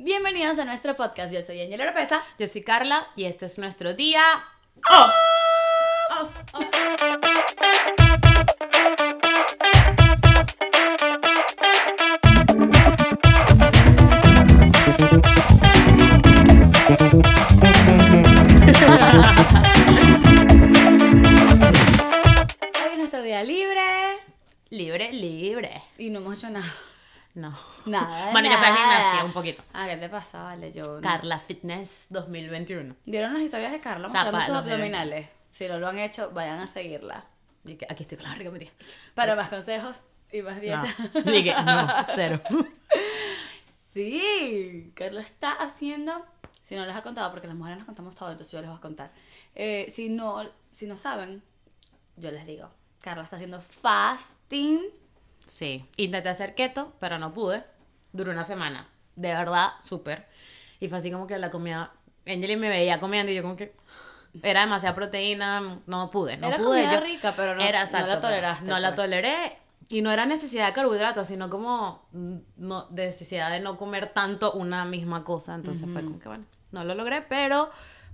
Bienvenidos a nuestro podcast. Yo soy Angela Oropesa. Yo soy Carla y este es nuestro día off. No. Nada. Bueno, yo fui al nada. gimnasio un poquito. Ah, ¿qué te pasa? Vale, yo. no. Carla Fitness 2021. ¿Vieron las historias de Carla Zapa, mostrando sus abdominales? Si no lo han hecho, vayan a seguirla. Y que aquí estoy con la barriga metida. Para más consejos y más No. dieta. Dije, no, cero. Sí, Carla está haciendo. Si no les ha contado, porque las mujeres nos contamos todo, entonces yo les voy a contar. Eh, si, no, si no saben, yo les digo. Carla está haciendo fasting. Sí, intenté hacer keto, pero no pude. Duró una semana. De verdad, súper. Y fue así como que la comida. Angeli me veía comiendo y yo como que. Era demasiada proteína, no pude, no Era pude. comida yo- rica, pero no- era no exacto, la pero toleraste, No la pues. toleré. Y no era necesidad de carbohidratos, sino como mm, no, necesidad de no comer tanto una misma cosa. Entonces fue como que bueno, no lo logré, pero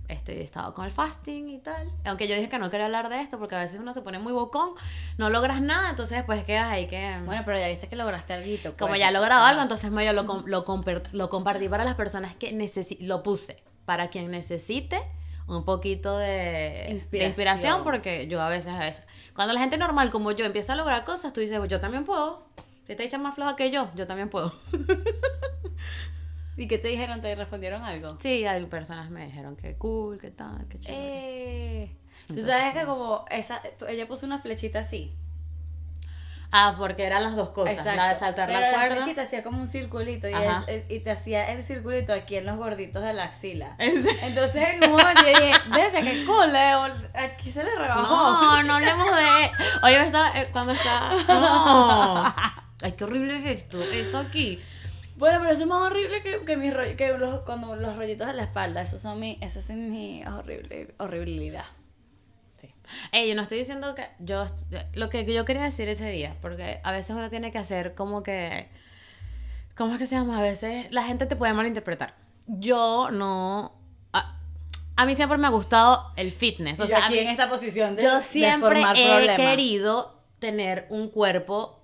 este, estaba con el fasting y tal. Aunque yo dije que no quería hablar de esto porque a veces uno se pone muy bocón, no logras nada, entonces después quedas ahí que... Bueno, pero ya viste que lograste algo. Como ya he logrado algo, entonces medio lo, com- lo, lo compartí para las personas que necesitan, lo puse, para quien necesite un poquito de de Inspiración. inspiración, porque yo a veces, a veces, cuando la gente normal como yo empieza a lograr cosas, tú dices, yo también puedo. Si te echan más floja que yo, yo también puedo. ¿Y qué te dijeron? ¿Te respondieron algo? Sí, hay personas me dijeron que cool, que tal, que chévere. Eh, Tú Entonces, sabes que como esa, ella puso una flechita así. Ah, porque eran las dos cosas, la de saltar Pero la cuerda. flechita hacía como un circulito y, y te hacía el circulito aquí en los gorditos de la axila. Entonces en un momento yo dije, ves qué cool, le- aquí se le rebajó. No, no hablemos de. Oye, estaba. eh, cuando está. No. Ay, qué horrible es esto. Esto aquí. Bueno, pero eso es más horrible que, que, mis roll- que los, como los rollitos de la espalda. Esos son mi, eso es mi horrible, horribilidad. Sí. Ey, yo no estoy diciendo que. Yo. Lo que yo quería decir ese día. Porque a veces uno tiene que hacer como que. ¿Cómo es que se llama? A veces la gente te puede malinterpretar. Yo no. A, a mí siempre me ha gustado el fitness. O sea, a aquí mí- en esta posición de, yo de siempre formar he problemas. querido tener un cuerpo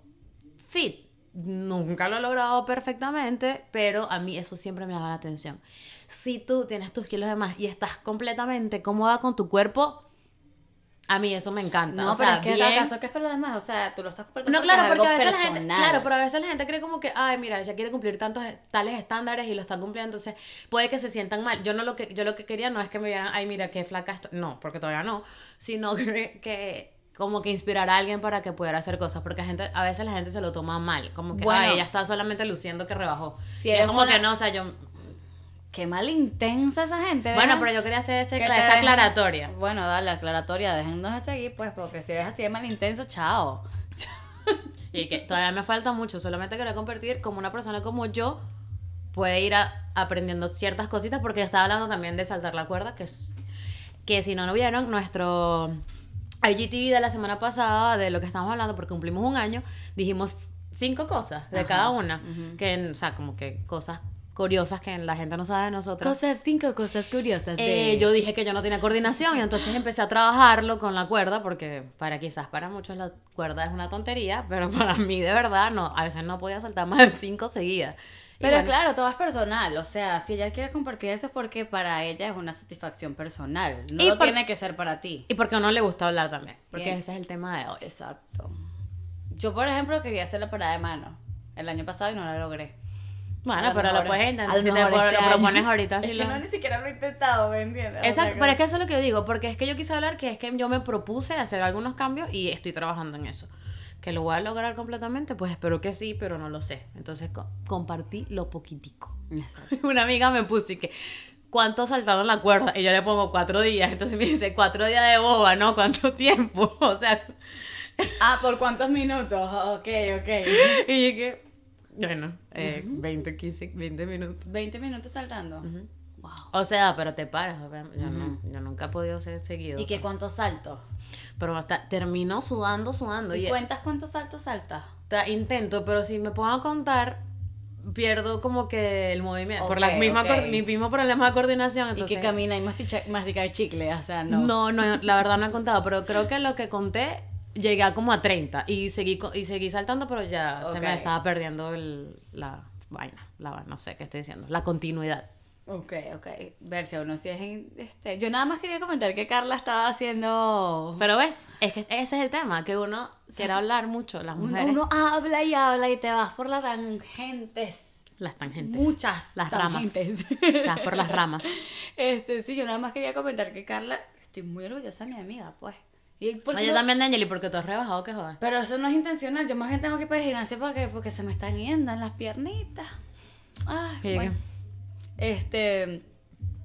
fit. Nunca lo he logrado perfectamente, pero a mí eso siempre me llama la atención. Si tú tienes tus kilos de más y estás completamente cómoda con tu cuerpo, a mí eso me encanta. No, o pero sea, es que bien- acaso que es para los demás, o sea, tú lo estás compartiendo no, claro, porque a veces la gente, claro, pero a veces la gente cree como que, ay, mira, ella quiere cumplir tantos tales estándares y lo está cumpliendo, entonces puede que se sientan mal. Yo no lo que yo lo que quería no es que me vieran, ay, mira qué flaca estoy, no, porque todavía no, sino que, que como que inspirar a alguien para que pudiera hacer cosas, porque a gente a veces la gente se lo toma mal, como que, Bueno. ay, ella está solamente luciendo que rebajó. Si Y es como una- que no, o sea, yo Qué mal intensa esa gente. bueno, pero yo quería hacer ese, esa dejan- aclaratoria. Bueno, dale, aclaratoria, déjennos de seguir, pues, porque si eres así de mal intenso, chao. Y que todavía me falta mucho, solamente quería compartir como una persona como yo puede ir a- aprendiendo ciertas cositas porque estaba hablando también de saltar la cuerda, que es que si no lo vieron, nuestro IGTV de la semana pasada, de lo que estamos hablando, porque cumplimos un año, dijimos cinco cosas de Ajá, cada una, que, o sea, como que cosas curiosas que la gente no sabe de nosotros. Cosas, cinco cosas curiosas de... Eh, yo dije que yo no tenía coordinación y entonces empecé a trabajarlo con la cuerda porque para quizás para muchos la cuerda es una tontería, pero para mí de verdad no, a veces no podía saltar más de cinco seguidas. Pero bueno, claro, todo es personal. O sea, si ella quiere compartir eso es porque para ella es una satisfacción personal. No Y lo por- tiene que ser para ti. Y porque a uno le gusta hablar también, porque Bien. ese es el tema de hoy. Exacto. Yo, por ejemplo, quería hacer la parada de mano el año pasado y no la logré. Bueno, A pero mejor- lo puedes intentar, lo si te lo, este lo propones ahorita. Es si que lo- no ni siquiera lo he intentado, ¿me entiendes? O sea Exacto, pero es que eso es lo que yo digo, porque es que yo quise hablar que es que yo me propuse hacer algunos cambios y estoy trabajando en eso. Que lo voy a lograr completamente, pues espero que sí, pero no lo sé. Entonces co- compartí lo poquitico. Una amiga me puso y que, ¿cuánto saltado en la cuerda? Y yo le pongo cuatro días. Entonces me dice, cuatro días de boba, ¿no? ¿Cuánto tiempo? O sea, Ah, ¿por cuántos minutos? Ok, ok. y yo que, bueno, eh, 20, 15, 20 minutos. 20 minutos saltando. Wow. O sea, pero te paras. obviamente. Yo, no, yo nunca he podido ser seguido. ¿Y qué cuántos saltos? Pero hasta terminó sudando, sudando. ¿Y Y cuentas cuántos saltos saltas? ta- intento, pero si me pongo a contar, pierdo como que el movimiento. por la misma ok. coor- mi mismo problema de coordinación. Y Entonces, que camina y masticar chicle, o sea, no. no. no, la verdad no he contado, pero creo que lo que conté llegué a como a 30 y seguí, y seguí saltando, pero ya se me estaba perdiendo el, la vaina, la, no sé qué estoy diciendo, la continuidad. Ok, ok. Versión, no si es en- este. Yo nada más quería comentar que Carla estaba haciendo. Pero ves, es que ese es el tema, que uno quiere hablar mucho, las Uno, mujeres, uno habla y habla y te vas por las tangentes. las tangentes. Muchas. Las ramas. Las- por las ramas. Este, sí, yo nada más quería comentar que Carla, estoy muy orgullosa de mi amiga, pues. Y No, yo también de Angeli, porque tú has rebajado que jodas. Pero eso no es intencional, yo más bien tengo que ir para el gimnasio porque, porque se me están yendo en las piernitas. Ay, ¿Qué, bueno. Este,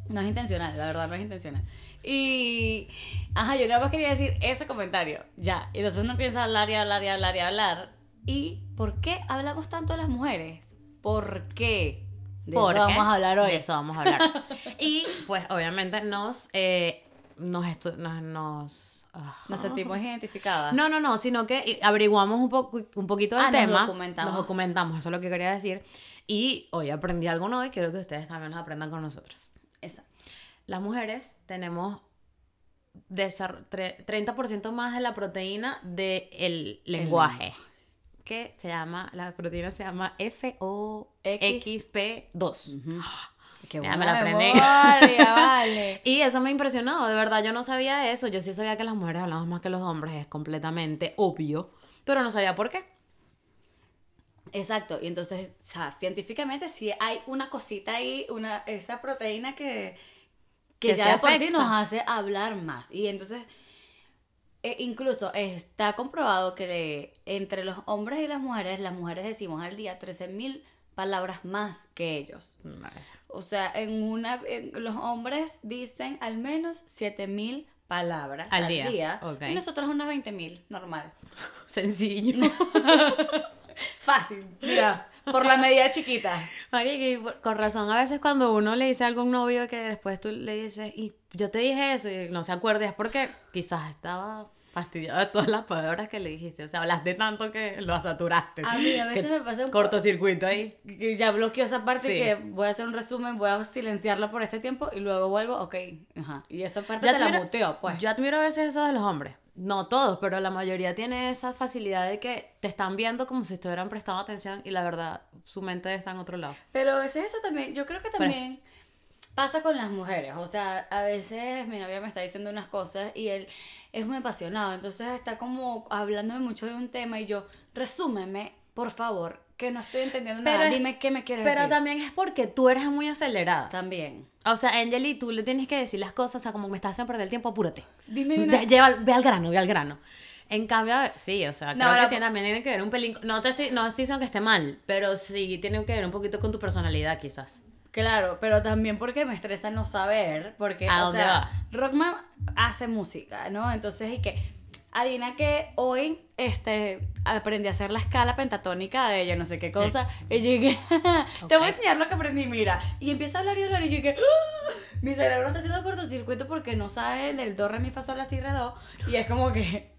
no es intencional, la verdad no es intencional. Y, ajá, yo nada más quería decir ese comentario, ya. Y entonces uno empieza a hablar y hablar y hablar y hablar. ¿Y por qué hablamos tanto de las mujeres? ¿Por qué? De eso Porque vamos a hablar hoy. De eso vamos a hablar. y pues obviamente nos, eh, nos, nos, nos, ah, Nos sentimos identificadas. No, no, no, sino que averiguamos un, poco, un poquito del Ah, nos tema. documentamos. Nos documentamos, eso es lo que quería decir. Y hoy aprendí algo nuevo y quiero que ustedes también lo aprendan con nosotros. Exacto. Las mujeres tenemos desar- tre- 30% más de la proteína del lenguaje. Que se llama, la proteína se llama FOXP2. Qué Ya buena me la aprendí. memoria, vale. Y eso me impresionó, de verdad, yo no sabía eso. Yo sí sabía que las mujeres hablamos más que los hombres, es completamente obvio, pero no sabía por qué. Exacto, y entonces, o sea, científicamente sí hay una cosita ahí, una, esa proteína que, que, Que ya de por sí nos hace hablar más. Y entonces, eh, incluso está comprobado que entre los hombres y las mujeres, las mujeres decimos al día 13.000 palabras más que ellos. O sea, en una, en- los hombres dicen al menos 7.000 palabras Al al, día, día, ok. y nosotros unas 20.000, normal. Sencillo. Fácil, mira, por la medida chiquita. Por- con razón, a veces cuando uno le dice algo a un novio que después tú le dices, y yo te dije eso y no se acuerda, es porque quizás estaba fastidiado de todas las palabras que le dijiste. O sea, hablaste tanto que lo saturaste. A mí a veces Que me pasa un Cortocircuito ahí. que ya bloqueo esa parte Sí. que voy a hacer un resumen, voy a silenciarla por este tiempo y luego vuelvo, ok, ajá. Y esa parte Yo te la admiro- muteo, pues. Yo admiro a veces eso de los hombres. No todos, pero la mayoría tiene esa facilidad de que te están viendo como si estuvieran prestando atención y la verdad, su mente está en otro lado. Pero a veces eso también, yo creo que también pasa con las mujeres. O sea, a veces mi novia me está diciendo unas cosas y él es muy apasionado. Entonces está como hablándome mucho de un tema y yo, resúmeme, por favor, que no estoy entendiendo Pero nada. es- Dime qué me quieres Pero decir. también es porque tú eres muy acelerada. También. O sea, Angeli, tú le tienes que decir las cosas, o sea, como me estás haciendo perder el tiempo, apúrate. Dime una- Ve, lleva- ve al grano, ve al grano. En cambio, sí, o sea, No, creo que tiene- también tiene que ver un pelín. No te estoy, no estoy diciendo que esté mal, pero sí tiene que ver un poquito con tu personalidad, quizás. Claro, pero también porque me estresa no saber, porque, ¿A o dónde sea, va? Rockman hace música, ¿no? Entonces, y que, adivina que hoy, este, aprendí a hacer la escala pentatónica de ella, no sé qué cosa, y yo dije, te voy a enseñar lo que aprendí, mira, y empieza a hablar y hablar, y yo dije, ¡Ah! mi cerebro está haciendo cortocircuito porque no sabe del do, re, mi, fa, sol, la, si, re, do, y es como que,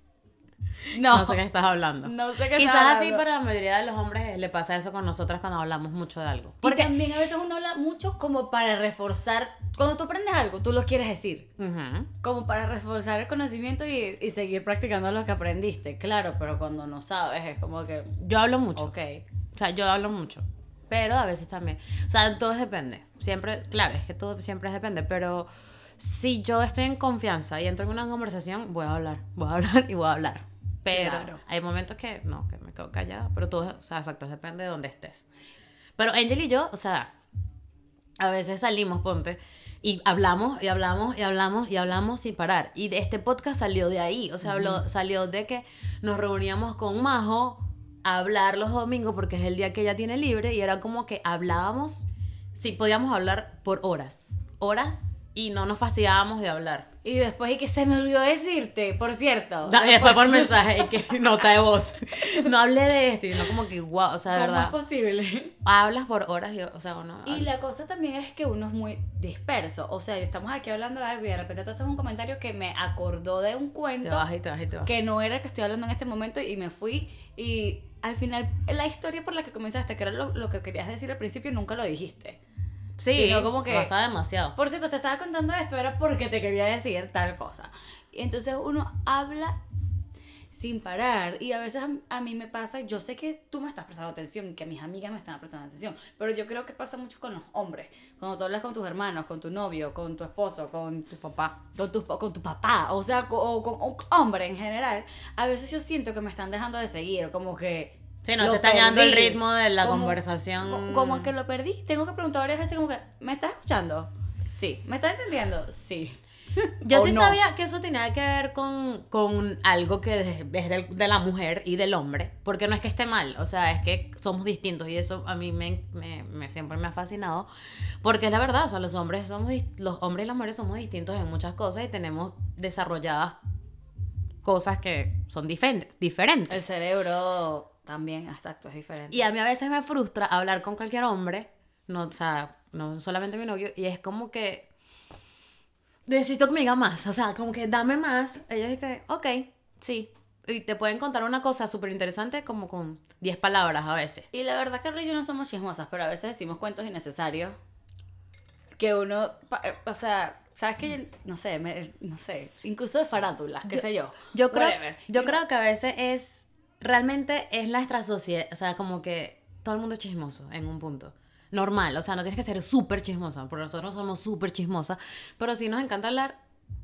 no, No, sé qué estás hablando. No sé qué Quizás estás así para la mayoría de los hombres le pasa eso con nosotras cuando hablamos mucho de algo. Porque también a veces uno habla mucho como para reforzar, cuando tú aprendes algo, tú lo quieres decir. Ujú. como para reforzar el conocimiento y, y seguir practicando lo que aprendiste, claro, pero cuando no sabes es como que, Yo hablo mucho. ok, O sea, yo hablo mucho. Pero a veces también. O sea, todo depende. Siempre, claro, es que todo siempre depende. Pero si yo estoy en confianza y entro en una conversación, voy a hablar. Voy a hablar y voy a hablar. Pero Claro. hay momentos que no, que me quedo callada. Pero todo, o sea, exacto, depende de dónde estés. Pero Angel y yo, o sea, a veces salimos, ponte, y hablamos y hablamos y hablamos y hablamos sin parar. Y de este podcast salió de ahí, o sea, habló- salió de que nos reuníamos con Majo a hablar los domingos porque es el día que ella tiene libre y era como que hablábamos, sí, podíamos hablar por horas, horas y no nos fastidiábamos de hablar. y después y que se me olvidó decirte, por cierto, Da- Y después por mensaje, y que nota de voz. No hablé de esto y no como que, wow, o sea, de ¿cómo es verdad, posible? hablas por horas y, o sea, uno... Y la cosa también es que uno es muy disperso, o sea, estamos aquí hablando de algo y de repente tú haces un comentario que me acordó de un Te cuento vas y te vas y te vas. que no era el que estoy hablando en este momento y me fui y al final la historia por la que comenzaste, que era lo, lo que querías decir al principio, nunca lo dijiste. Sí, Sino como que- pasa demasiado. Por cierto, te estaba contando esto, era porque te quería decir tal cosa. Y entonces uno habla sin parar. Y a veces a, a mí me pasa, yo sé que tú me estás prestando atención, que mis amigas me están prestando atención, pero yo creo que pasa mucho con los hombres. Cuando tú hablas con tus hermanos, con tu novio, con tu esposo, con Tu papá. con tu, con tu papá, o sea, co- o con un hombre en general, a veces yo siento que me están dejando de seguir, como que... Sí, no lo te está llevando el ritmo de la Como- conversación. co- Como que lo perdí, tengo que preguntar varias veces como que, ¿me estás escuchando? Sí. ¿Me estás entendiendo? Sí. Yo ¿O sí no? sabía que eso tenía que ver con, con algo que es del- de la mujer y del hombre, porque no es que esté mal, o sea, es que somos distintos y eso a mí me, me- me- siempre me ha fascinado, porque es la verdad, o sea, los hombres, somos, los hombres y las mujeres somos distintos en muchas cosas y tenemos desarrolladas cosas que son diferentes. El cerebro también, exacto, es diferente. Y a mí a veces me frustra hablar con cualquier hombre, no, o sea, no solamente mi novio, y es como que necesito que me diga más, o sea, como que dame más. Ella dice, ok, sí. Y te pueden contar una cosa súper interesante como con 10 palabras a veces. Y la verdad que Rey y yo no somos chismosas, pero a veces decimos cuentos innecesarios que uno, o sea, sabes que no sé, me- no sé, incluso de farándulas, qué sé yo. Yo creo, whatever. yo creo que a veces es, realmente es nuestra sociedad, o sea, como que todo el mundo es chismoso en un punto. Normal, o sea, no tienes que ser súper chismosa, porque nosotros somos súper chismosas, pero sí nos encanta hablar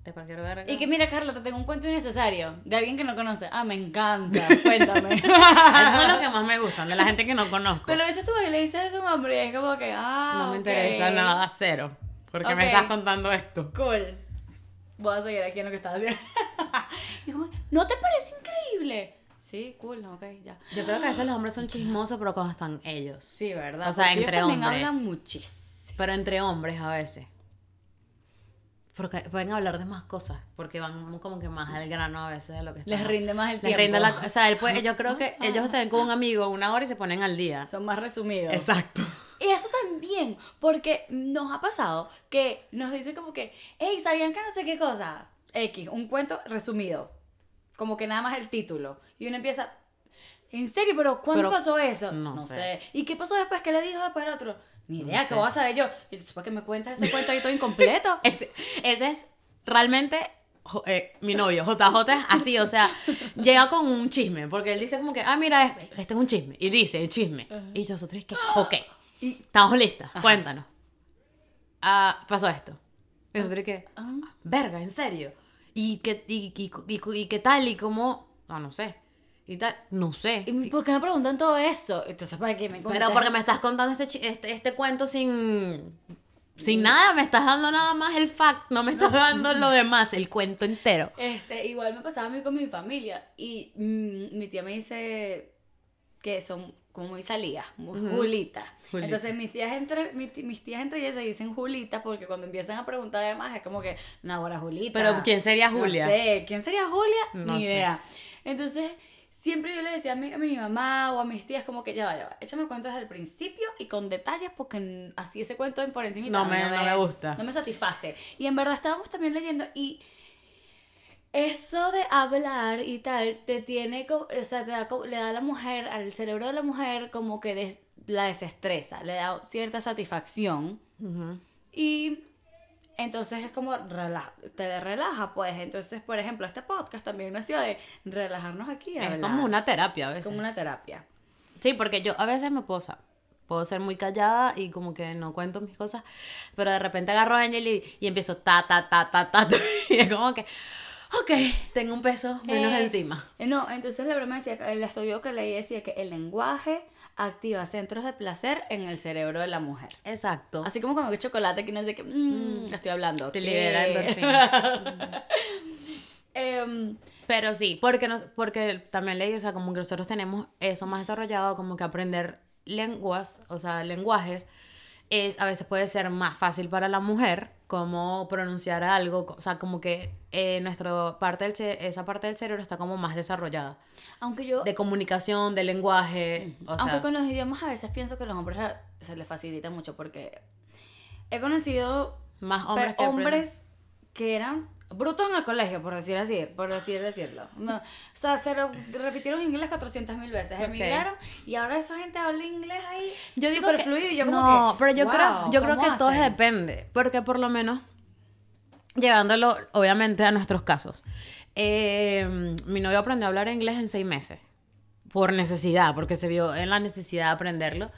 de cualquier verga. Y que mira, Carla, te tengo un cuento innecesario de alguien que no conoce. Ah, me encanta, cuéntame. Eso es lo que más me gustan, de la gente que no conozco. Pero a veces tú vas y le dices a un hombre y es como que, ah, no me ok. interesa nada, cero. Porque Ok. me estás contando esto. Cool. Voy a seguir aquí en lo que estás haciendo. y como, ¿no te parece increíble? Sí, cool, no, ok, ya. Yo creo que a veces los hombres son chismosos, pero cuando están ellos. Sí, ¿verdad? O sea, Porque ellos entre también hombres. hablan muchísimo. Pero entre hombres a veces. Porque pueden hablar de más cosas, porque van como que más al grano a veces de lo que están. Les rinde más el Les tiempo. rinde la, o sea, él puede- yo creo que ellos se ven con un amigo una hora y se ponen al día. Son más resumidos. Exacto. Y eso también, porque nos ha pasado que nos dicen como que, hey, ¿sabían que no sé qué cosa? X, un cuento resumido. Como que nada más el título. Y uno empieza, ¿en serio? ¿Pero cuándo Pero- pasó eso? no sé. ¿Y qué pasó después? ¿Qué le dijo después el otro? Ni No idea, ¿qué sé. voy a saber yo? Y después que me cuentas ese cuento ahí todo incompleto. Ese, ese es realmente eh, mi novio, JJ es así, o sea, llega con un chisme, porque él dice como que, ah, mira, es- este es un chisme, y dice el chisme, y nosotros es que, ok, estamos listas, cuéntanos. Ah, pasó esto. Y nosotros es que, Ah. verga, en serio. ¿Y qué, y, y- y- y qué tal? ¿Y cómo? No, no sé. ¿Y tal? No sé. ¿Y por qué me preguntan todo eso? Entonces, ¿para qué me Pero porque me estás contando este, este, este cuento sin... Sin nada, me estás dando nada más el fact, no me estás dando lo demás, el cuento entero. Este, igual me pasaba a mí con mi familia y mm, mi tía me dice que son como muy salidas, muy. Julita. Entonces mis tías entre mi ti- mis tías entre ellas se dicen Julita porque cuando empiezan a preguntar además es como que, no, ahora Julita. Pero, ¿quién sería Julia? No sé, ¿quién sería Julia? No Ni sé. idea. Entonces, siempre yo le decía a mi, a mi mamá o a mis tías como que ya va, ya va, échame el cuento desde el principio y con detalles porque así ese cuento en por encima No me- no me gusta. No me satisface. Y en verdad estábamos también leyendo y eso de hablar y tal te tiene co- o sea te da le da a la mujer al cerebro de la mujer como que des- la desestresa le da cierta satisfacción y entonces es como te relaja pues entonces por ejemplo este podcast también nació de relajarnos aquí Es hablar. como una terapia a veces. como una terapia Sí, porque yo a veces me sea, puedo ser muy callada y como que no cuento mis cosas, pero de repente agarro a Angel y, y empiezo ta, ta, ta, ta, ta, y es como que, ok, tengo un peso menos Eh, encima. eh, No, entonces la broma decía, el estudio que leí decía que el lenguaje activa centros de placer en el cerebro de la mujer. Exacto. Así como cuando que chocolate que no de que mmm, estoy hablando. Te ¿qué? libera endorfina. Em, Pero sí, porque, nos, porque también leí, o sea, como que nosotros tenemos eso más desarrollado, como que aprender lenguas, o sea, lenguajes, es, a veces puede ser más fácil para la mujer, como pronunciar algo, o sea, como que eh, nuestra parte del esa parte del cerebro está como más desarrollada. aunque yo, De comunicación, de lenguaje, o aunque sea, con los idiomas a veces pienso que a los hombres se les facilita mucho porque he conocido más hombres, que hombres que eran, brutos en el colegio, por decir así, por decir decirlo. No, o sea, se repitieron inglés 400 mil veces, Ok. emigraron y ahora esa gente habla inglés ahí Yo digo que, fluido y yo como no, que, pero yo wow, creo, yo creo ¿cómo que todo hacen? depende, porque por lo menos llevándolo obviamente a nuestros casos. eh, mi novio aprendió a hablar inglés en seis meses por necesidad, porque se vio en la necesidad de aprenderlo.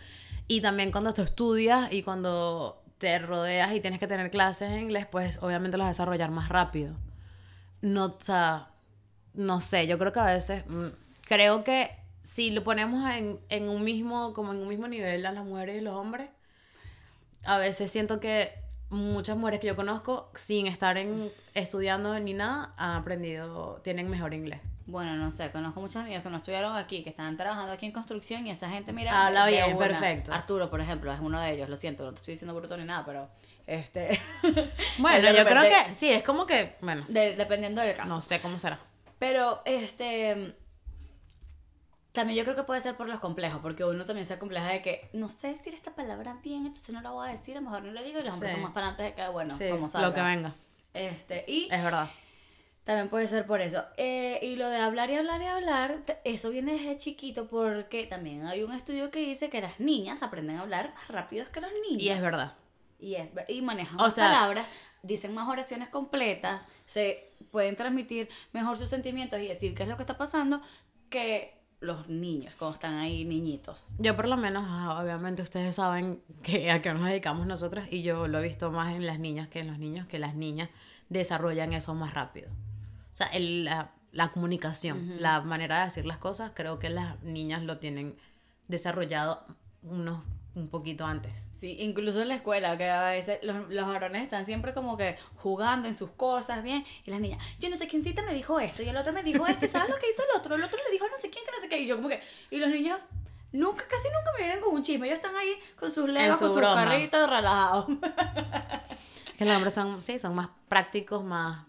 Y también cuando tú estudias y cuando te rodeas y tienes que tener clases en inglés, pues obviamente los vas a desarrollar más rápido. No, o sea, no sé, yo creo que a veces, mm, creo que si lo ponemos en, en un mismo, como en un mismo nivel a las mujeres y los hombres, a veces siento que muchas mujeres que yo conozco, sin estar en, estudiando ni nada, han aprendido, tienen mejor inglés. Bueno, no sé, conozco muchos amigos que no estudiaron aquí, que están trabajando aquí en construcción y esa gente, mira, Habla bien, perfecto. Arturo, por ejemplo, es uno de ellos, lo siento, no te estoy diciendo bruto ni nada, pero este Bueno, yo creo que sí, es como que, bueno, de- dependiendo del caso. no sé cómo será. Pero este también yo creo que puede ser por los complejos, porque uno también se compleja de que no sé decir esta palabra bien, entonces no la voy a decir, a lo mejor no la digo y los hombres Sí. son más para antes de que bueno, sí, como salga. lo que venga. Este, y Es verdad. También puede ser por eso. Eh, y lo de hablar y hablar y hablar, eso viene desde chiquito porque también hay un estudio que dice que las niñas aprenden a hablar más rápido que los niños. Y es verdad. Y, es, y manejan O más sea- palabras, dicen más oraciones completas, se pueden transmitir mejor sus sentimientos y decir qué es lo que está pasando que los niños cuando están ahí niñitos. Yo por lo menos, obviamente ustedes saben que a qué nos dedicamos nosotras y yo lo he visto más en las niñas que en los niños, que las niñas desarrollan eso más rápido. O sea, el- la, la comunicación, la manera de decir las cosas, creo que las niñas lo tienen desarrollado unos un poquito antes. Sí, incluso en la escuela, que a veces los, los varones están siempre como que jugando en sus cosas, bien, y las niñas, yo no sé quiéncita me dijo esto, y el otro me dijo esto, ¿sabes lo que hizo el otro? El otro le dijo a no sé quién, que no sé qué, y yo como que, y los niños nunca, casi nunca me vienen con un chisme, ellos están ahí con sus legos, su con sus broma. carritos relajados. Que los hombres son, sí, son más prácticos, más...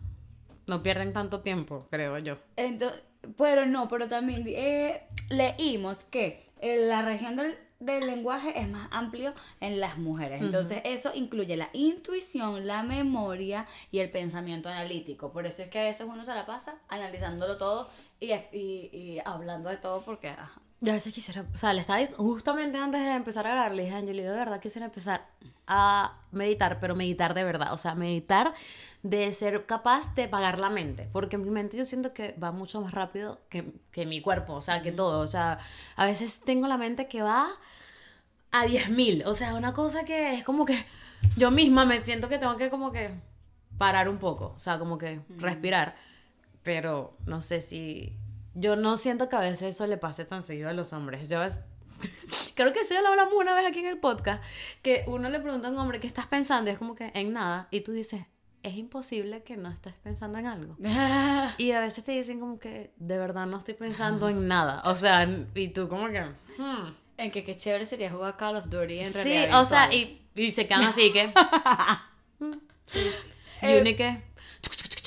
No pierden tanto tiempo, creo yo. Entonces, pero no, pero también eh, leímos que eh, la región del, del lenguaje es más amplio en las mujeres. Entonces, eso incluye la intuición, la memoria y el pensamiento analítico. Por eso es que a veces uno se la pasa analizándolo todo y, y, y hablando de todo porque... ajá. Yo a veces quisiera, o sea, le estaba justamente antes de empezar a grabar, le dije a Angeli, de verdad quisiera empezar a meditar, pero meditar de verdad, o sea, meditar de ser capaz de pagar la mente, porque mi mente yo siento que va mucho más rápido que, que mi cuerpo, o sea, que todo, o sea, a veces tengo la mente que va a 10.000, o sea, una cosa que es como que yo misma me siento que tengo que como que parar un poco, o sea, como que respirar, pero no sé si yo no siento que a veces eso le pase tan seguido a los hombres. Yo es- creo que eso ya lo hablamos una vez aquí en el podcast, que uno le pregunta a un hombre, ¿qué estás pensando? Y es como que en nada, y tú dices, es imposible que no estés pensando en algo. Y a veces te dicen como que de verdad no estoy pensando en nada. O sea, y tú como que... hmm. en que qué chévere sería jugar Call of Duty en Sí, realidad o sea, y, y se quedan así que... Sí. Y Eh, y que...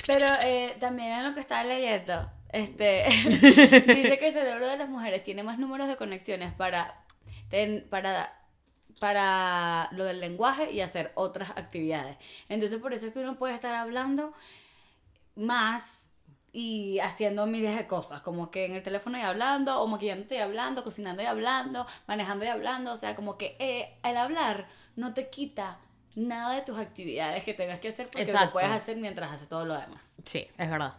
Pero eh, también en lo que estaba leyendo, este, dice que el cerebro de las mujeres tiene más números de conexiones para, ten- para, para lo del lenguaje y hacer otras actividades. Entonces por eso es que uno puede estar hablando más y haciendo miles de cosas, como que en el teléfono y hablando, o maquillándote y hablando, cocinando y hablando, manejando y hablando, o sea, como que eh, el hablar no te quita nada de tus actividades que tengas que hacer porque lo Exacto. puedes hacer mientras haces todo lo demás. Sí, es verdad.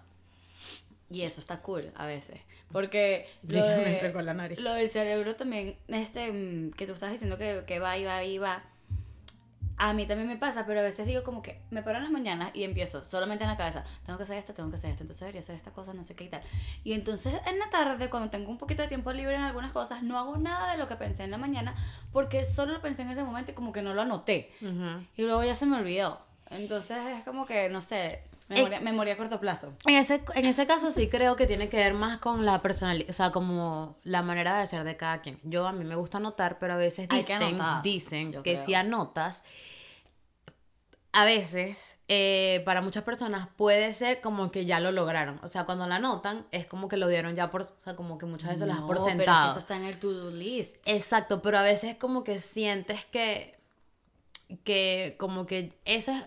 Y eso está cool a veces. Porque lo, de- con la nariz. lo del cerebro también, este, mm, que tú estás diciendo que, que va y va y va. A mí también me pasa, pero a veces digo como que me paro en las mañanas y empiezo solamente en la cabeza. Tengo que hacer esto, tengo que hacer esto, entonces debería hacer esta cosa, no sé qué y tal. Y entonces en la tarde, cuando tengo un poquito de tiempo libre en algunas cosas, no hago nada de lo que pensé en la mañana porque solo lo pensé en ese momento y como que no lo anoté. Ujú. Y luego ya se me olvidó. Entonces es como que, no sé, memoria, memoria a corto plazo. En ese, en ese caso sí creo que tiene que ver más con la personalidad, o sea, como la manera de ser de cada quien. Yo a mí me gusta anotar, pero a veces Hay que dicen, dicen yo que creo. si anotas, a veces eh, para muchas personas puede ser como que ya lo lograron. O sea, cuando la anotan es como que lo dieron ya por, o sea, como que muchas veces No, por pero es que sentado. eso está en el to-do list. Exacto, pero a veces como que sientes que, que como que eso es,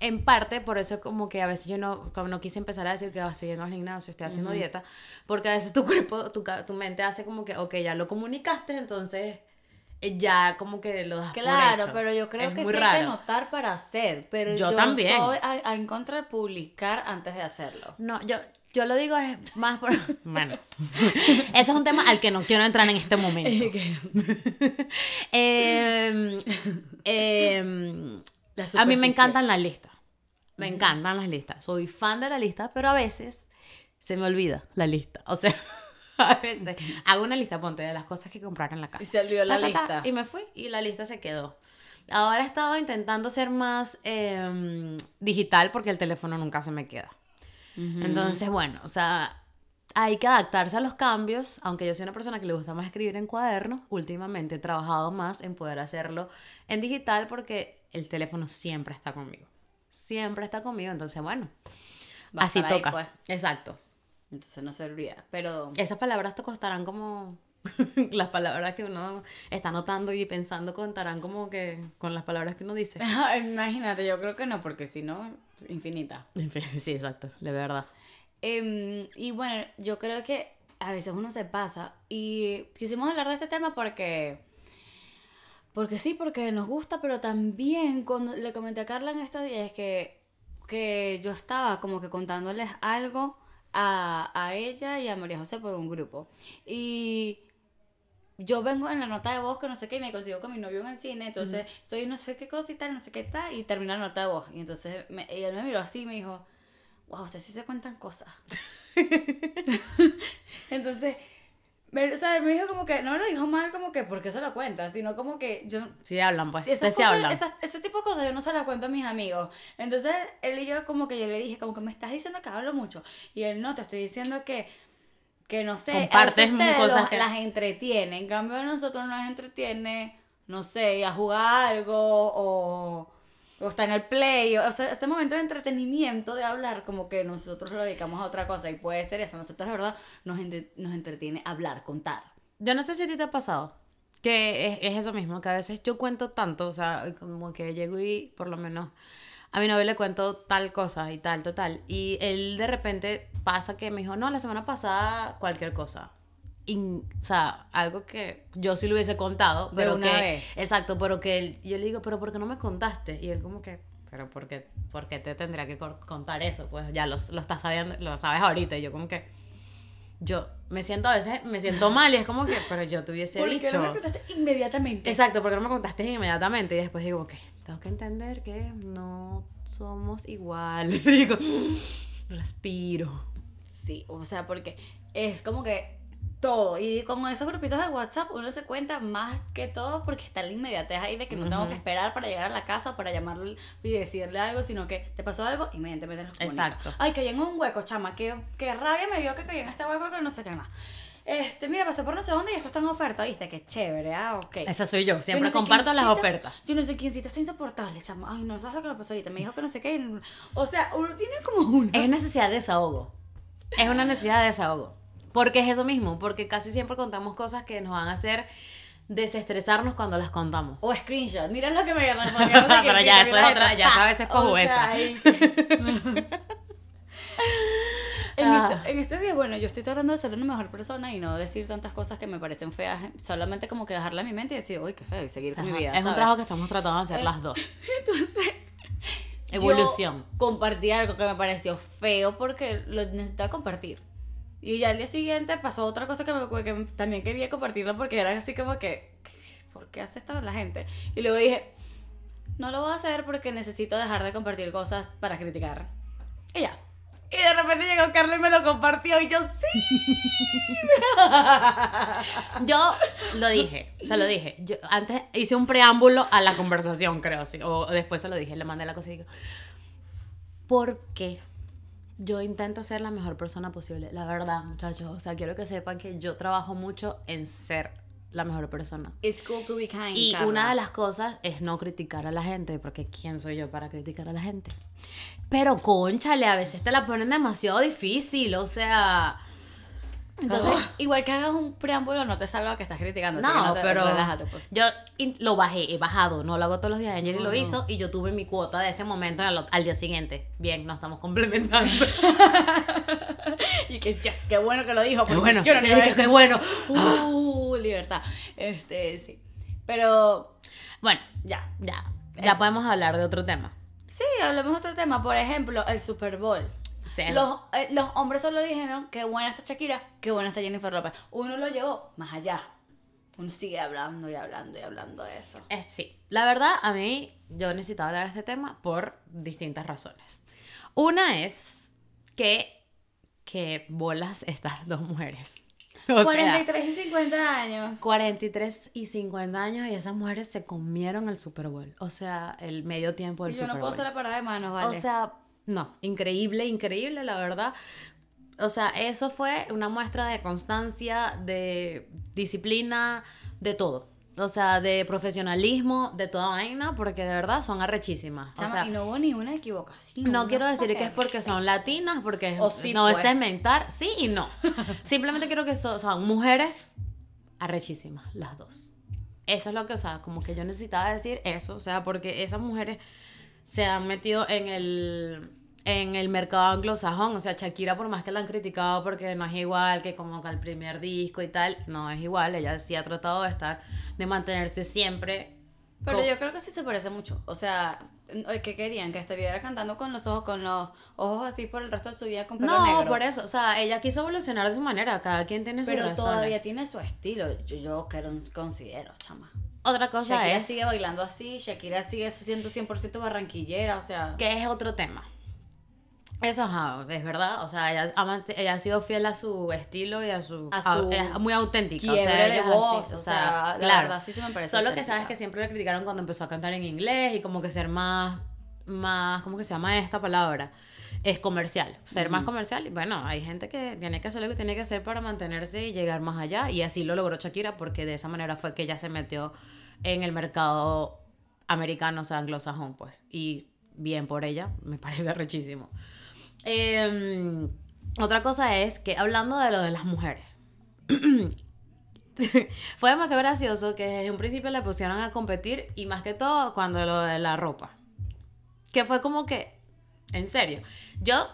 en parte, por eso como que a veces yo no, como no quise empezar a decir que "Ah, estoy yendo al gimnasio, estoy haciendo dieta, porque a veces tu cuerpo, tu, tu mente hace como que, ok, ya lo comunicaste, entonces eh, ya como que lo das por Claro, hecho. pero yo creo Es que sí hay que notar para hacer. Pero Yo yo, también. estoy a- a- en contra de publicar antes de hacerlo. No, yo, yo lo digo es más por... Bueno, ese es un tema al que no quiero entrar en este momento. Em, La a mí me encantan las listas. Me encantan las listas. Soy fan de la lista, pero a veces se me olvida la lista. O sea, a veces hago una lista, ponte, de las cosas que comprar en la casa. Y se olvidó la Ta, ta, ta, lista. y me fui y la lista se quedó. Ahora he estado intentando ser más em, digital porque el teléfono nunca se me queda. Entonces, bueno, o sea, hay que adaptarse a los cambios, aunque yo soy una persona que le gusta más escribir en cuadernos, últimamente he trabajado más en poder hacerlo en digital porque el teléfono siempre está conmigo. Siempre está conmigo, entonces bueno, Va así ahí, toca. pues. Exacto. Entonces no se olvida. Pero Esas palabras te costarán como las palabras que uno está notando y pensando contarán como que con las palabras que uno dice. imagínate, yo creo que no, porque si no, infinita. Sí, exacto, de verdad. Em, y bueno, yo creo que a veces uno se pasa. Y quisimos hablar de este tema porque. Porque sí, porque nos gusta, pero también cuando le comenté a Carla en estos días que, que yo estaba como que contándoles algo a, a ella y a María José por un grupo. Y yo vengo en la nota de voz que no sé qué y me consigo con mi novio en el cine, entonces estoy no sé qué cosa y tal, no sé qué tal, y termina la nota de voz. Y entonces me, y él me miró así y me dijo, wow, ustedes sí se cuentan cosas. entonces, me, o sea, me dijo como que, no me lo dijo mal como que porque se lo cuenta, sino como que yo... Sí hablan, pues. Esas sí cosas- hablan. esas- ese tipo de cosas yo no se las cuento a mis amigos. Entonces, él y yo como que yo le dije, como que me estás diciendo que hablo mucho. Y él, no, te estoy diciendo que, que no sé, Compartes cosas los- que- las entretiene. En cambio, a nosotros nos entretiene, no sé, a jugar algo o, o está en el play. O sea, este momento de entretenimiento, de hablar, como que nosotros lo dedicamos a otra cosa. Y puede ser eso. Nosotros, de verdad, nos, entre- nos entretiene hablar, contar. Yo no sé si a ti te ha pasado. Que es, es eso mismo, que a veces yo cuento tanto, o sea, como que llego y por lo menos a mi novio le cuento tal cosa y tal, total. Y él de repente pasa que me dijo, no, la semana pasada cualquier cosa. Y, o sea, algo que yo sí lo hubiese contado, De pero una que... vez. Exacto, pero que él, yo le digo, pero ¿por qué no me contaste? Y él como que, pero ¿por qué, por qué te tendría que contar eso? Pues ya lo, lo estás sabiendo, lo sabes ahorita. Y yo como que, yo me siento a veces, me siento mal y es como que, pero yo te hubiese ¿Por qué dicho... no me contaste inmediatamente? Exacto, porque no me contaste inmediatamente y después digo, ok, tengo que entender que no somos iguales. digo, respiro. Sí, o sea, porque es como que todo. Y con esos grupitos de WhatsApp uno se cuenta más que todo porque está la inmediatez ahí de que no tengo que esperar para llegar a la casa o para llamarle y decirle algo, sino que te pasó algo, inmediatamente los comunica. Exacto. Ay, caí en un hueco, chama. Qué, qué rabia me dio que caí en este hueco que no sé qué más. Este, mira, pasé por no sé dónde y esto está en oferta, ¿viste? Qué chévere, ah, ok. Esa soy yo, Yo siempre no sé comparto las ofertas. Yo no sé quiéncito está insoportable, chama. Ay, no, ¿sabes lo que me pasó ahorita? Me dijo que no sé qué. O sea, uno tiene como una... Es necesidad de desahogo. Es una necesidad de desahogo. Porque es eso mismo, porque casi siempre contamos cosas que nos van a hacer desestresarnos cuando las contamos. O screenshot, mira lo que me respondieron. Pero ya, eso es otra- esto. ya sabes, es cojuesa. en, Ah. este- en estos días, bueno, yo estoy tratando de ser una mejor persona y no decir tantas cosas que me parecen feas, solamente como que dejarla en mi mente y decir, uy, qué feo, y seguir con mi vida. es un trabajo que estamos tratando de hacer Eh, las dos. Entonces, Evolución. Yo compartí algo que me pareció feo porque lo necesitaba compartir. Y ya al día siguiente pasó otra cosa que, me- que también quería compartirlo porque era así como que, ¿por qué hace esto la gente? Y luego dije, no lo voy a hacer porque necesito dejar de compartir cosas para criticar. Y ya. Y de repente llegó Carla y me lo compartió y yo sí. Yo lo dije, se lo dije. Yo antes hice un preámbulo a la conversación, creo, sí. O después se lo dije, le mandé la cosa y digo, ¿por qué? Yo intento ser la mejor persona posible, la verdad, muchachos. O sea, quiero que sepan que yo trabajo mucho en ser la mejor persona. It's cool to be kind. Y Carla. una de las cosas es no criticar a la gente, porque ¿quién soy yo para criticar a la gente? Pero conchale, a veces te la ponen demasiado difícil, o sea, Entonces, igual que hagas un preámbulo, no te salva que estás criticando. así que No, te- pero relájate, pues. yo lo bajé, he bajado, no lo hago todos los días. Angeli No, lo no. hizo y yo tuve mi cuota de ese momento al, al día siguiente. Bien, nos estamos complementando. Y que, yes, qué bueno que lo dijo. qué bueno, yo no lo a qué- bueno. Uh, libertad. Este, sí. Pero, Bueno, ya. ya, ya Eso. podemos hablar de otro tema. Sí, hablemos de otro tema. Por ejemplo, el Super Bowl. Celos. Los, eh, los hombres solo dijeron qué buena está Shakira, qué buena está Jennifer López. Uno lo llevó más allá. Uno sigue hablando y hablando y hablando de eso. Eh, sí, la verdad, a mí yo necesitaba hablar de este tema por distintas razones. Una es que, que bolas estas dos mujeres. O sea, 43 y 50 años. 43 y 50 años y esas mujeres se comieron el Super Bowl. O sea, el medio tiempo del Y yo Super no puedo Bowl. hacer la parada de manos, ¿vale? O sea, no, increíble, increíble, la verdad. O sea, eso fue una muestra de constancia, de disciplina, de todo. O sea, de profesionalismo, de toda vaina, porque de verdad son arrechísimas. Chama, o sea, y no hubo ni una equivocación. no quiero decir que es porque son latinas, porque O sí, no pues. es mentar, sí y no. Simplemente quiero que so- son mujeres arrechísimas, las dos. Eso es lo que, o sea, como que yo necesitaba decir eso, o sea, porque esas mujeres se han metido en el en el mercado anglosajón, o sea, Shakira por más que la han criticado porque no es igual que como que el primer disco y tal, no es igual, ella sí ha tratado de estar de mantenerse siempre Pero yo creo que sí se parece mucho. O sea, que querían que estuviera cantando con los ojos, con los ojos así por el resto de su vida con pelo No, negro. por eso, o sea, ella quiso evolucionar de su manera, cada quien tiene su Pero razones. todavía tiene su estilo. Yo, yo considero, chama. Otra cosa Shakira es sigue bailando así, Shakira sigue siendo 100% barranquillera, o sea... que es otro tema. Eso ajá, es verdad, o sea, ella, ella ha sido fiel a su estilo y a su... A su muy auténtica, o sea, ella así, o sea, la verdad sí se me parece Solo que auténtica. sabes que siempre le criticaron cuando empezó a cantar en inglés y como que ser más, más, ¿cómo que se llama esta palabra? Es comercial, ser más comercial. Y bueno, hay gente que tiene que hacer lo que tiene que hacer para mantenerse y llegar más allá. Y así lo logró Shakira porque de esa manera fue que ella se metió en el mercado americano, o sea, anglosajón, pues. Y bien por ella, me parece rechísimo. Em, otra cosa es que hablando de lo de las mujeres. Fue demasiado gracioso que desde un principio le pusieron a competir y más que todo cuando lo de la ropa. Que fue como que, en serio, yo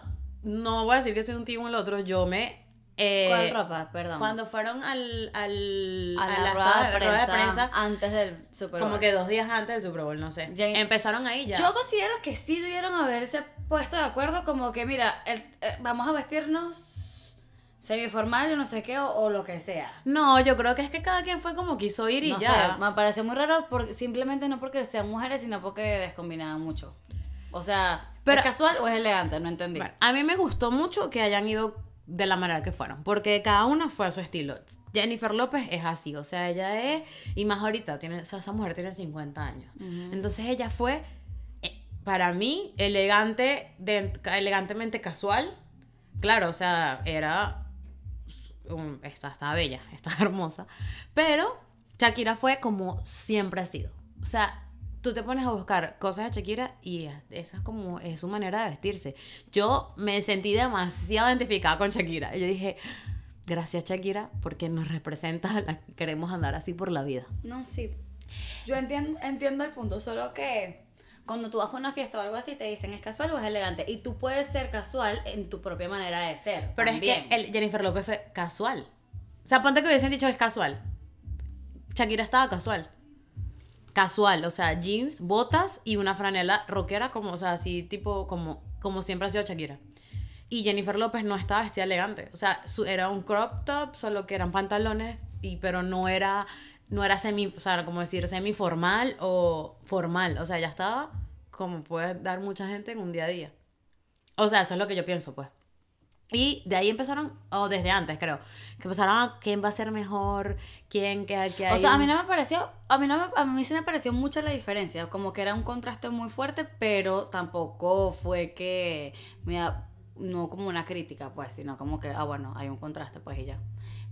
no voy a decir que soy un tío en el otro, yo me... eh, ¿Cuál ropa? Perdón. Cuando fueron al, al, a la, la rueda, de prensa, rueda de prensa, antes del Super como Bowl. que dos días antes del Super Bowl, no sé. Ya- Empezaron ahí ya. Yo considero que sí debieron haberse puesto de acuerdo como que, mira, el- eh, vamos a vestirnos semiformal o no sé qué, o, o lo que sea. No, yo creo que es que cada quien fue como quiso ir y No ya. sé, me pareció muy raro por- simplemente no porque sean mujeres, sino porque descombinaban mucho. O sea, Pero- ¿es casual o es elegante? No entendí. Bueno, a mí me gustó mucho que hayan ido de la manera que fueron, porque cada una fue a su estilo. Jennifer López es así, o sea, ella es, y más ahorita, tiene, o sea, esa mujer tiene 50 años. Entonces ella fue, eh, para mí, elegante, de, elegantemente casual. Claro, o sea, era, un- esta- estaba bella, estaba hermosa, pero Shakira fue como siempre ha sido. O sea, tú te pones a buscar cosas de Shakira y esa es como es su manera de vestirse. Yo me sentí demasiado identificada con Shakira. Yo dije, gracias Shakira, porque nos representa, la- queremos andar así por la vida. No, sí. Yo entiendo, entiendo el punto, solo que cuando tú vas a una fiesta o algo así, te dicen es casual o es elegante. Y tú puedes ser casual en tu propia manera de ser. Pero también. es que el Jennifer López fue casual. O sea, ponte que hubiesen dicho es casual. Shakira estaba casual. Casual, o sea, jeans, botas y una franela rockera, como, o sea, así tipo, como, como siempre ha sido Shakira. Y Jennifer López no estaba vestida elegante. O sea, era un crop top, solo que eran pantalones, y, pero no era, no era semi, o sea, como decir, semi formal o formal. O sea, ya estaba como puede dar mucha gente en un día a día. O sea, eso es lo que yo pienso, pues. Y de ahí empezaron, o desde antes creo, que empezaron a quién va a ser mejor, quién, que O hay sea, a mí no me pareció, a mí no me, a mí sí me pareció mucha la diferencia, como que era un contraste muy fuerte, pero tampoco fue que, mira, no como una crítica, pues, sino como que, ah, bueno, hay un contraste, pues, y ya.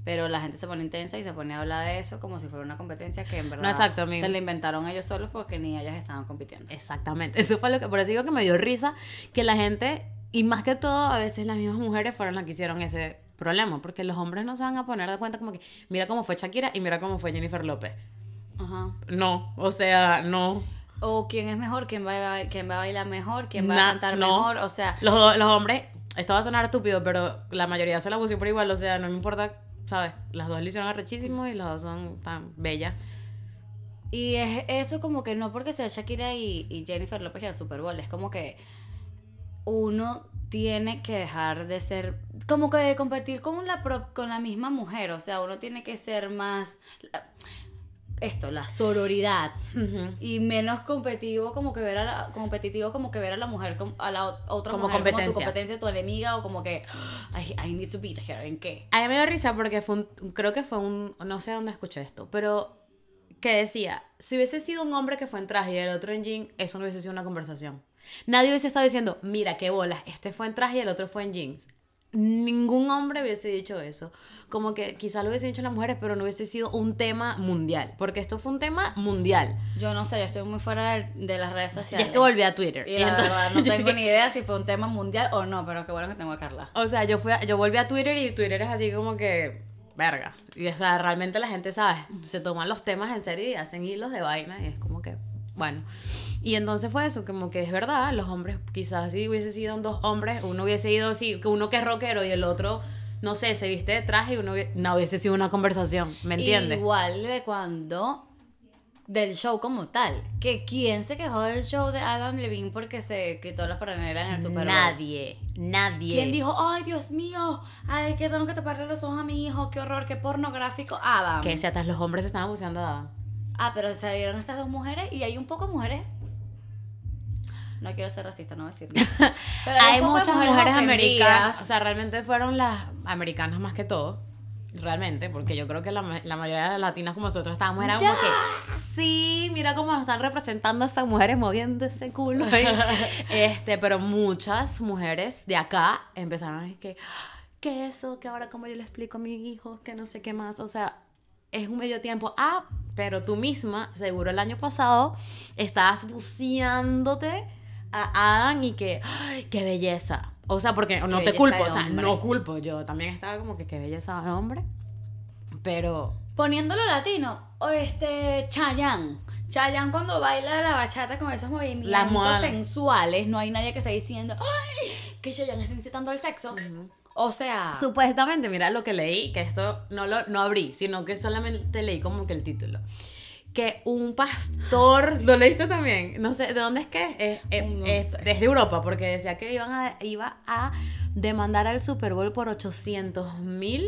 Pero la gente se pone intensa y se pone a hablar de eso como si fuera una competencia que en verdad exacto, amigo. se la inventaron ellos solos porque ni ellas estaban compitiendo. Exactamente, eso fue lo que, por eso digo que me dio risa, que la gente, y más que todo, a veces las mismas mujeres fueron las que hicieron ese problema, porque los hombres no se van a poner de cuenta como que mira cómo fue Shakira y mira cómo fue Jennifer López. Ajá. No, o sea, no. O quién es mejor, quién va a, quién va a bailar mejor, quién va Na- a cantar no. mejor, o sea, Los, los hombres, esto va a sonar estúpido, pero la mayoría se la puso por igual, o sea, no me importa, ¿sabes? Las dos le hicieron arrechísimo y las dos son tan bellas. Y es eso como que no porque sea Shakira y, y Jennifer López y el Super Bowl, es como que uno tiene que dejar de ser, como que de competir con la, pro- con la misma mujer, o sea, uno tiene que ser más, esto, la sororidad. Y menos competitivo como que ver a la, competitivo como que ver a la mujer a la otra Como mujer como tu competencia. competencia, tu enemiga o como que I, I need to beat her, ¿en qué? A mí me dio risa porque fue un, creo que fue un, no sé dónde escuché esto, pero que decía, si hubiese sido un hombre que fue en traje y el otro en jean, eso no hubiese sido una conversación. Nadie hubiese estado diciendo, mira qué bolas, este fue en traje y el otro fue en jeans. Ningún hombre hubiese dicho eso. Como que quizás lo hubiesen dicho las mujeres, pero no hubiese sido un tema mundial. Porque esto fue un tema mundial. Yo no sé, yo estoy muy fuera de, de las redes Ya sociales. es que volví a Twitter. Y Y la entonces- verdad, no tengo ni idea si fue un tema mundial o no, pero qué bueno que tengo a Carla. O sea, yo, fui a- yo volví a Twitter y Twitter es así como que, verga. Y o sea, realmente la gente, ¿sabes? Se toman los temas en serio y hacen hilos de vaina y es como que, bueno. Y entonces fue eso, como que es verdad, los hombres, quizás si hubiese sido dos hombres, uno hubiese ido así, que uno que es rockero y el otro, no sé, se viste de traje y uno no hubiese sido una conversación, ¿me entiendes? Igual de cuando del show como tal, que quién se quejó del show de Adam Levine porque se quitó la franela en el Super Bowl. Nadie, nadie. ¿Quién dijo, ay Dios mío, ay que tengo que taparle los ojos a mi hijo, qué horror, qué pornográfico, Adam? Que si hasta los hombres estaban buceando a Adam. Ah, pero salieron estas dos mujeres y hay un poco mujeres. No quiero ser racista, no voy a decir nada. Pero Hay muchas mujeres americanas, o sea, realmente fueron las americanas más que todo, realmente, porque yo creo que la, la mayoría de las latinas como nosotros estábamos, era como que, sí, mira cómo nos están representando a esas mujeres moviendo ese culo. este, pero muchas mujeres de acá empezaron a decir que, que eso, que ahora como yo le explico a mi hijo, que no sé qué más, o sea, es un medio tiempo. Ah, pero tú misma, seguro el año pasado, estabas buceándote a Adam y que, ¡ay, qué belleza! O sea, porque no te culpo, o sea, no culpo. Yo también estaba como que qué belleza de hombre. Pero Poniéndolo latino, o este Chayanne. Chayanne cuando baila la bachata con esos movimientos sensuales, no hay nadie que esté diciendo, ¡ay! Que Chayanne está incitando al sexo. O sea, supuestamente, mira lo que leí, que esto no lo no abrí, sino que solamente leí como que el título. Que un pastor, ¿lo leíste también? No sé, ¿de dónde es que? es? Es- No es sé. desde Europa, porque decía que iban a, iba a demandar al Super Bowl por 800 mil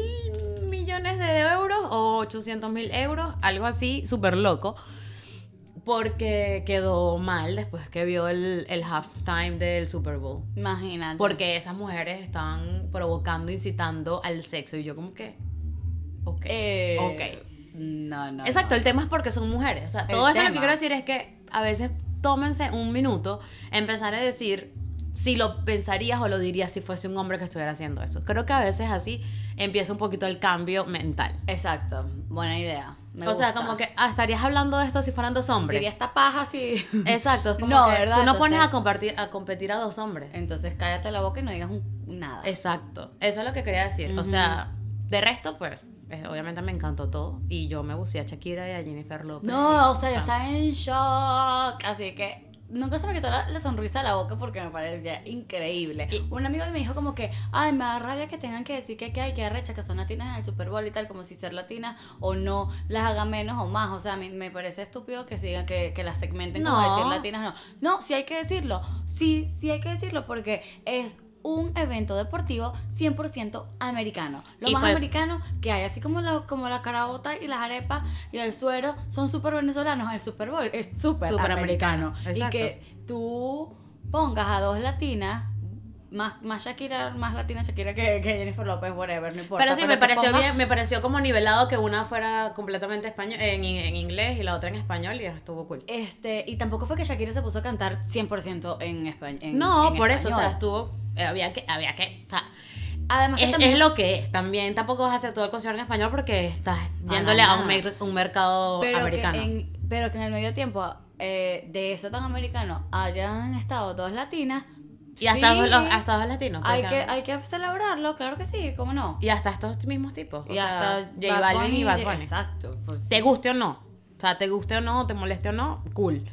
millones de euros o 800 mil euros, algo así, súper loco. Porque quedó mal después que vio el, el halftime del Super Bowl. imagínate. Porque esas mujeres estaban provocando, incitando al sexo. Y yo como que... Ok. Eh, ok. No, no. Exacto, no. el tema es porque son mujeres. O sea, El todo esto lo que quiero decir es que a veces tómense un minuto, empezar a decir si lo pensarías o lo dirías si fuese un hombre que estuviera haciendo eso. Creo que a veces así empieza un poquito el cambio mental. Exacto, buena idea. me o sea, como que ah, estarías hablando de esto si fueran dos hombres. Diría esta paja así. Exacto, es como No, que ¿verdad? tú no pones a compartir, a competir a dos hombres. Entonces cállate la boca y no digas un- nada. Exacto, eso es lo que quería decir. O sea, de resto, pues, obviamente me encantó todo. Y yo me busqué a Shakira y a Jennifer López. No, o sea, yo estaba en shock. Así que nunca se me quitó la, la sonrisa de la boca porque me parecía increíble. Un amigo me dijo como que, ay, me da rabia que tengan que decir que, que hay que arrecha, que son latinas en el Super Bowl y tal, como si ser latinas o no las haga menos o más. O sea, a mí me parece estúpido que sigan, que, que las segmenten como decir latinas, no. No, sí hay que decirlo. Sí, sí hay que decirlo porque es un evento deportivo 100% americano. Lo Y más fue- americano que hay, así como la, como la carabota y las arepas y el suero son súper venezolanos, el Super Bowl es súper americano. Y que tú pongas a dos latinas, más, más Shakira, más latina Shakira que, que Jennifer López, whatever, no importa. Pero sí, me que pareció pongas- bien, me pareció como nivelado que una fuera completamente español, en, en inglés y la otra en español y estuvo cool. Este, y tampoco fue que Shakira se puso a cantar 100% en español. no, por eso, o sea, estuvo, eh, había que, había que, o sea, Además es, también- es lo que es. También tampoco vas a hacer todo el concierto en español porque estás yéndole a un, mer- un mercado pero americano. Que en, pero que en el medio tiempo eh, de eso tan americano hayan estado dos latinas, Y hasta, Sí. los, hasta los latinos. Hay porque- que, hay que celebrarlo, claro que sí, ¿cómo no? Y hasta estos mismos tipos. O Y sea, hasta J Balvin y Bad Bunny. Exacto. Pues, Te guste o no. O sea, te guste o no, te moleste o no, cool.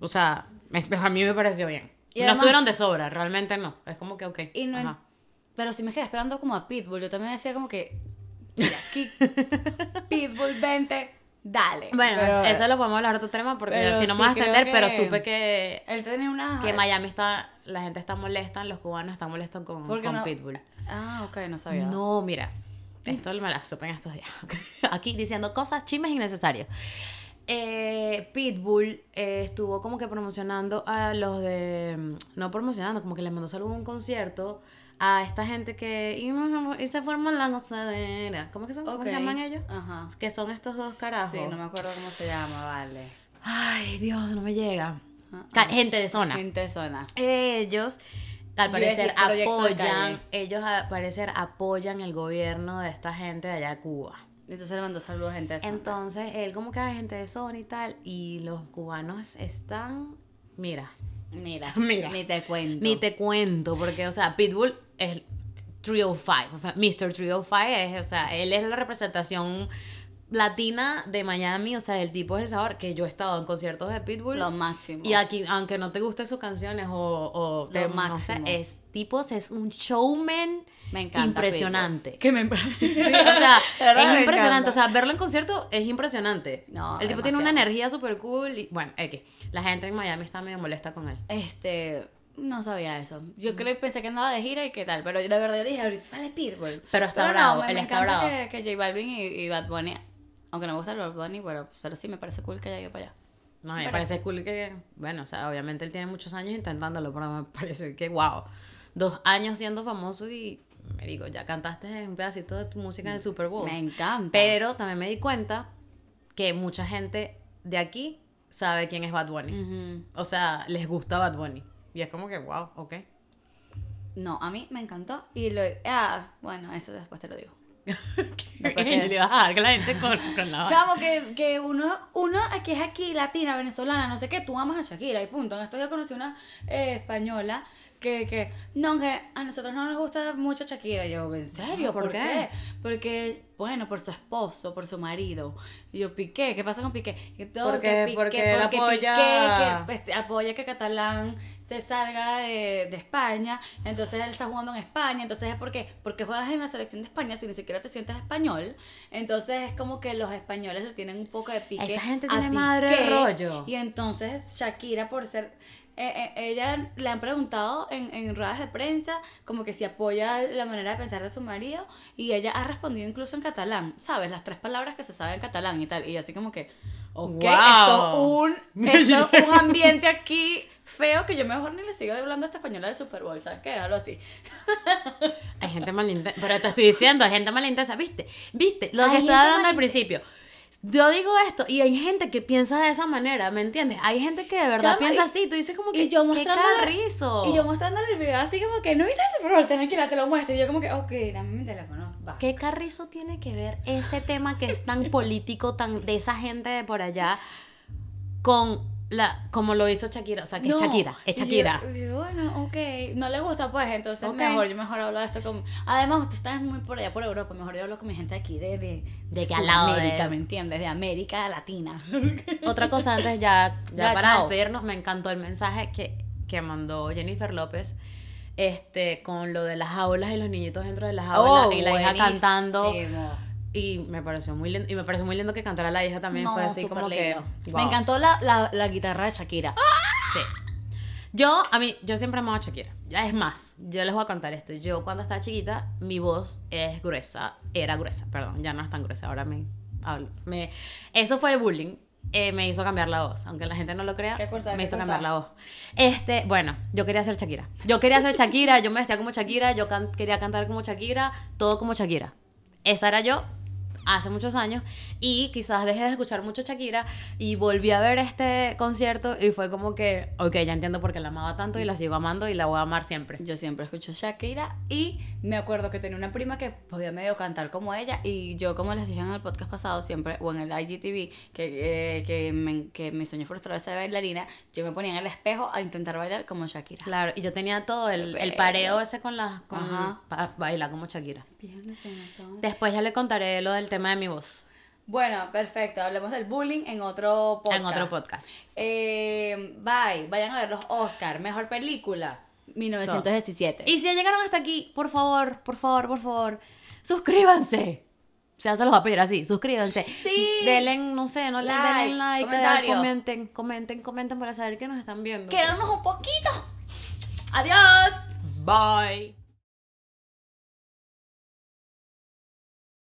O sea, me- a mí me pareció bien. Y no además- estuvieron de sobra, realmente no. Es como que, ok. Y no ajá. Pero si me quedé esperando como a Pitbull, yo también decía como que. "Mira, aquí, Pitbull, vente, dale. Bueno, Pero- eso lo podemos hablar otro tema porque si no sí me vas a extender, pero supe que, Él tenía una. que Miami está, la gente está molesta, los cubanos están molestos con, ¿Por qué con no? Pitbull. Ah, ok, no sabía. No, mira, esto me la supe en estos días. Aquí diciendo cosas chismes innecesarias. Eh, Pitbull eh, estuvo como que promocionando a los de. No promocionando, como que le mandó saludos a un concierto a esta gente que. Y, se formó la gozadera. ¿Cómo, que son? ¿Cómo se llaman ellos? Ajá. Que son estos dos carajos. Sí, no me acuerdo cómo se llama, vale. Ay, Dios, no me llega. Gente de zona. Gente de zona. Ellos, al parecer, apoyan. Ellos, al parecer, apoyan el gobierno de esta gente de allá de Cuba. Entonces le mandó saludos a gente de zona. Entonces, él como que hay gente de zona y tal, y los cubanos están, mira, Mira, Mira. ni te cuento. ni te cuento, porque, o sea, Pitbull es 305, o sea, Mr. 305 es, o sea, él es la representación latina de Miami, o sea, el tipo es el sabor, que yo he estado en conciertos de Pitbull. Lo máximo. Y aquí, aunque no te gusten sus canciones o, o te- Lo no sé, máximo. es tipos, es un showman Me encanta. impresionante. Que me Sí, o sea, La verdad es me impresionante. O sea, verlo en concierto es impresionante. No, el tipo tiene una demasiado. energía súper cool. Y, bueno, X. La gente en Miami está medio molesta con él. Este, no sabía eso. Yo creo pensé que andaba de gira y qué tal, pero yo de verdad dije, ahorita sale Pitbull. Pero está bravo, él está encanta bravo. Que, que J Balvin y, y Bad Bunny, aunque no me gusta el Bad Bunny, pero, pero sí me parece cool que haya ido para allá. No, me Me parece cool que, bueno, o sea, obviamente él tiene muchos años intentándolo, pero me parece que, wow, dos años siendo famoso y, me digo, ya cantaste un pedacito de tu música en el Super Bowl. Me encanta. Pero también me di cuenta que mucha gente de aquí sabe quién es Bad Bunny. Ujú. O sea, les gusta Bad Bunny. Y es como que, wow, ok. No, a mí me encantó y lo... Ah, bueno, eso después te lo digo. Después que- le vas a dar que la gente con, con la Chamo, que, que uno, uno que es aquí, latina, venezolana, no sé qué, tú amas a Shakira y punto. En estos días conocí una eh, española que, que, no, que a nosotros no nos gusta mucho Shakira. Y yo, ¿en serio? ¿por ¿Por, qué? qué? Porque, bueno, por su esposo, por su marido. Y yo, Piqué, ¿qué pasa con Piqué? Y todo, Porque- que porque él apoya- Piqué, que, este, apoya que Catalán se salga de, de España. Entonces él está jugando en España. Entonces es porque, porque juegas en la selección de España si ni siquiera te sientes español. Entonces es como que los españoles le tienen un poco de pique. Esa gente a tiene madre de Piqué. rollo. Y entonces Shakira, por ser. Eh, eh, ella le han preguntado en, en ruedas de prensa como que si apoya la manera de pensar de su marido y ella ha respondido incluso en catalán, ¿sabes? Las tres palabras que se saben en catalán y tal. Y yo así como que, ok, Wow. esto, un, esto es un ambiente aquí feo que yo mejor ni le sigo hablando a esta española del Super Bowl, ¿sabes qué? Déjalo así. Hay gente malintensa. Pero te estoy diciendo, hay gente malintensa. ¿Viste? ¿Viste? Lo Hay que estaba hablando al principio. Yo digo esto y hay gente que piensa de esa manera, ¿me entiendes? Hay gente que de verdad Chama, piensa y- así. Tú dices como que, Y yo qué carrizo. y yo mostrándole el video así como que, no viste el Super Bowl, tranquila, te lo muestro. Y yo como que, ok, dame mi teléfono, va. ¿Qué carrizo tiene que ver ese tema que es tan político, tan de esa gente de por allá, con la, como lo hizo Shakira? O sea, que es. Shakira, es Shakira. yo- y yo, bueno, ok. No le gusta, pues, entonces mejor, yo mejor hablo de esto con... Además, usted está muy por allá, por Europa, mejor yo hablo con mi gente aquí de... De, De que al lado de- América, ¿me entiendes? De América Latina. Otra cosa antes ya, ya Ya, para chao. despedirnos, me encantó el mensaje que, que mandó Jennifer López este con lo de las aulas y los niñitos dentro de las aulas Oh, y la hija cantando buenísimo. Y me pareció muy lindo y me pareció muy lindo que cantara la hija también No, fue así como que lindo. wow. Me encantó la, la, la guitarra de Shakira. Sí. Yo, a mí, yo siempre amaba a Shakira. Ya es más, yo les voy a contar esto. Yo cuando estaba chiquita, mi voz es gruesa, era gruesa, perdón, ya no es tan gruesa, ahora me hablo. Me, eso fue el bullying. eh, me hizo cambiar la voz, aunque la gente no lo crea, ¿Qué corta, me hizo corta? cambiar la voz. Este, bueno, yo quería ser Shakira. Yo quería ser Shakira, yo me vestía como Shakira, yo can- quería cantar como Shakira, todo como Shakira. Esa era yo hace muchos años y quizás dejé de escuchar mucho Shakira y volví a ver este concierto y fue como que, ok, ya entiendo por qué la amaba tanto y la sigo amando y la voy a amar siempre. Yo siempre escucho Shakira y me acuerdo que tenía una prima que podía medio cantar como ella y yo como les dije en el podcast pasado siempre o en el IGTV que, eh, que, me- que mi sueño frustrado ser bailarina, yo me ponía en el espejo a intentar bailar como Shakira. Claro, y yo tenía todo el, el pareo ese con las... Con, Ajá. para bailar como Shakira. Después ya le contaré lo del tema de mi voz Bueno, perfecto. Hablemos del bullying en otro podcast. en otro podcast. Eh, bye. Vayan a ver los Oscar. Mejor película. 1917. Y si ya llegaron hasta aquí, por favor, por favor, por favor, suscríbanse. O sea, se los voy a pedir así, suscríbanse. Sí. Denle, no sé, no Like, denle like, comenten, comenten, comenten para saber que nos están viendo. Quédanos un poquito. Adiós. Bye.